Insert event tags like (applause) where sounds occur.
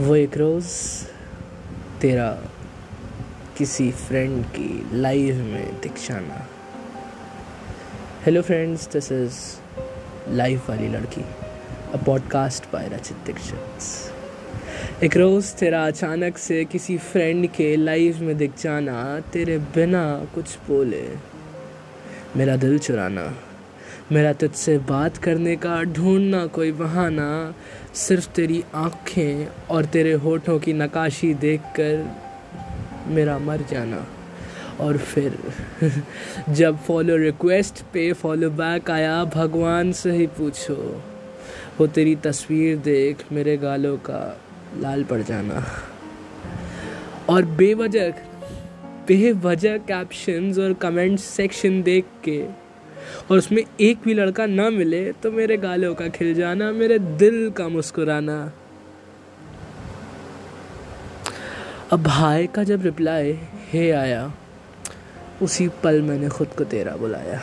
वो एक रोज़ तेरा किसी फ्रेंड की लाइव में दिख जाना hello friends this is life वाली लड़की अ पॉडकास्ट बाय रचित दीक्षित एक रोज़ तेरा अचानक से किसी फ्रेंड के लाइव में दिख जाना तेरे बिना कुछ बोले, मेरा दिल चुराना। मेरा तुझसे बात करने का, ढूंढना कोई बहाना। सिर्फ़ तेरी आँखें और तेरे होठों की नकाशी देखकर मेरा मर जाना। और फिर, (laughs) जब फॉलो रिक्वेस्ट पे फॉलो बैक आया, भगवान से ही पूछो, वो तेरी तस्वीर देख मेरे गालों का लाल पड़ जाना। और बेवजह बेवजह कैप्शंस और कमेंट सेक्शन देख के और उसमें एक भी लड़का ना मिले तो मेरे गालों का खिल जाना, मेरे दिल का मुस्कुराना। अब हाय का जब रिप्लाई हे आया, उसी पल मैंने खुद को तेरा बुलाया।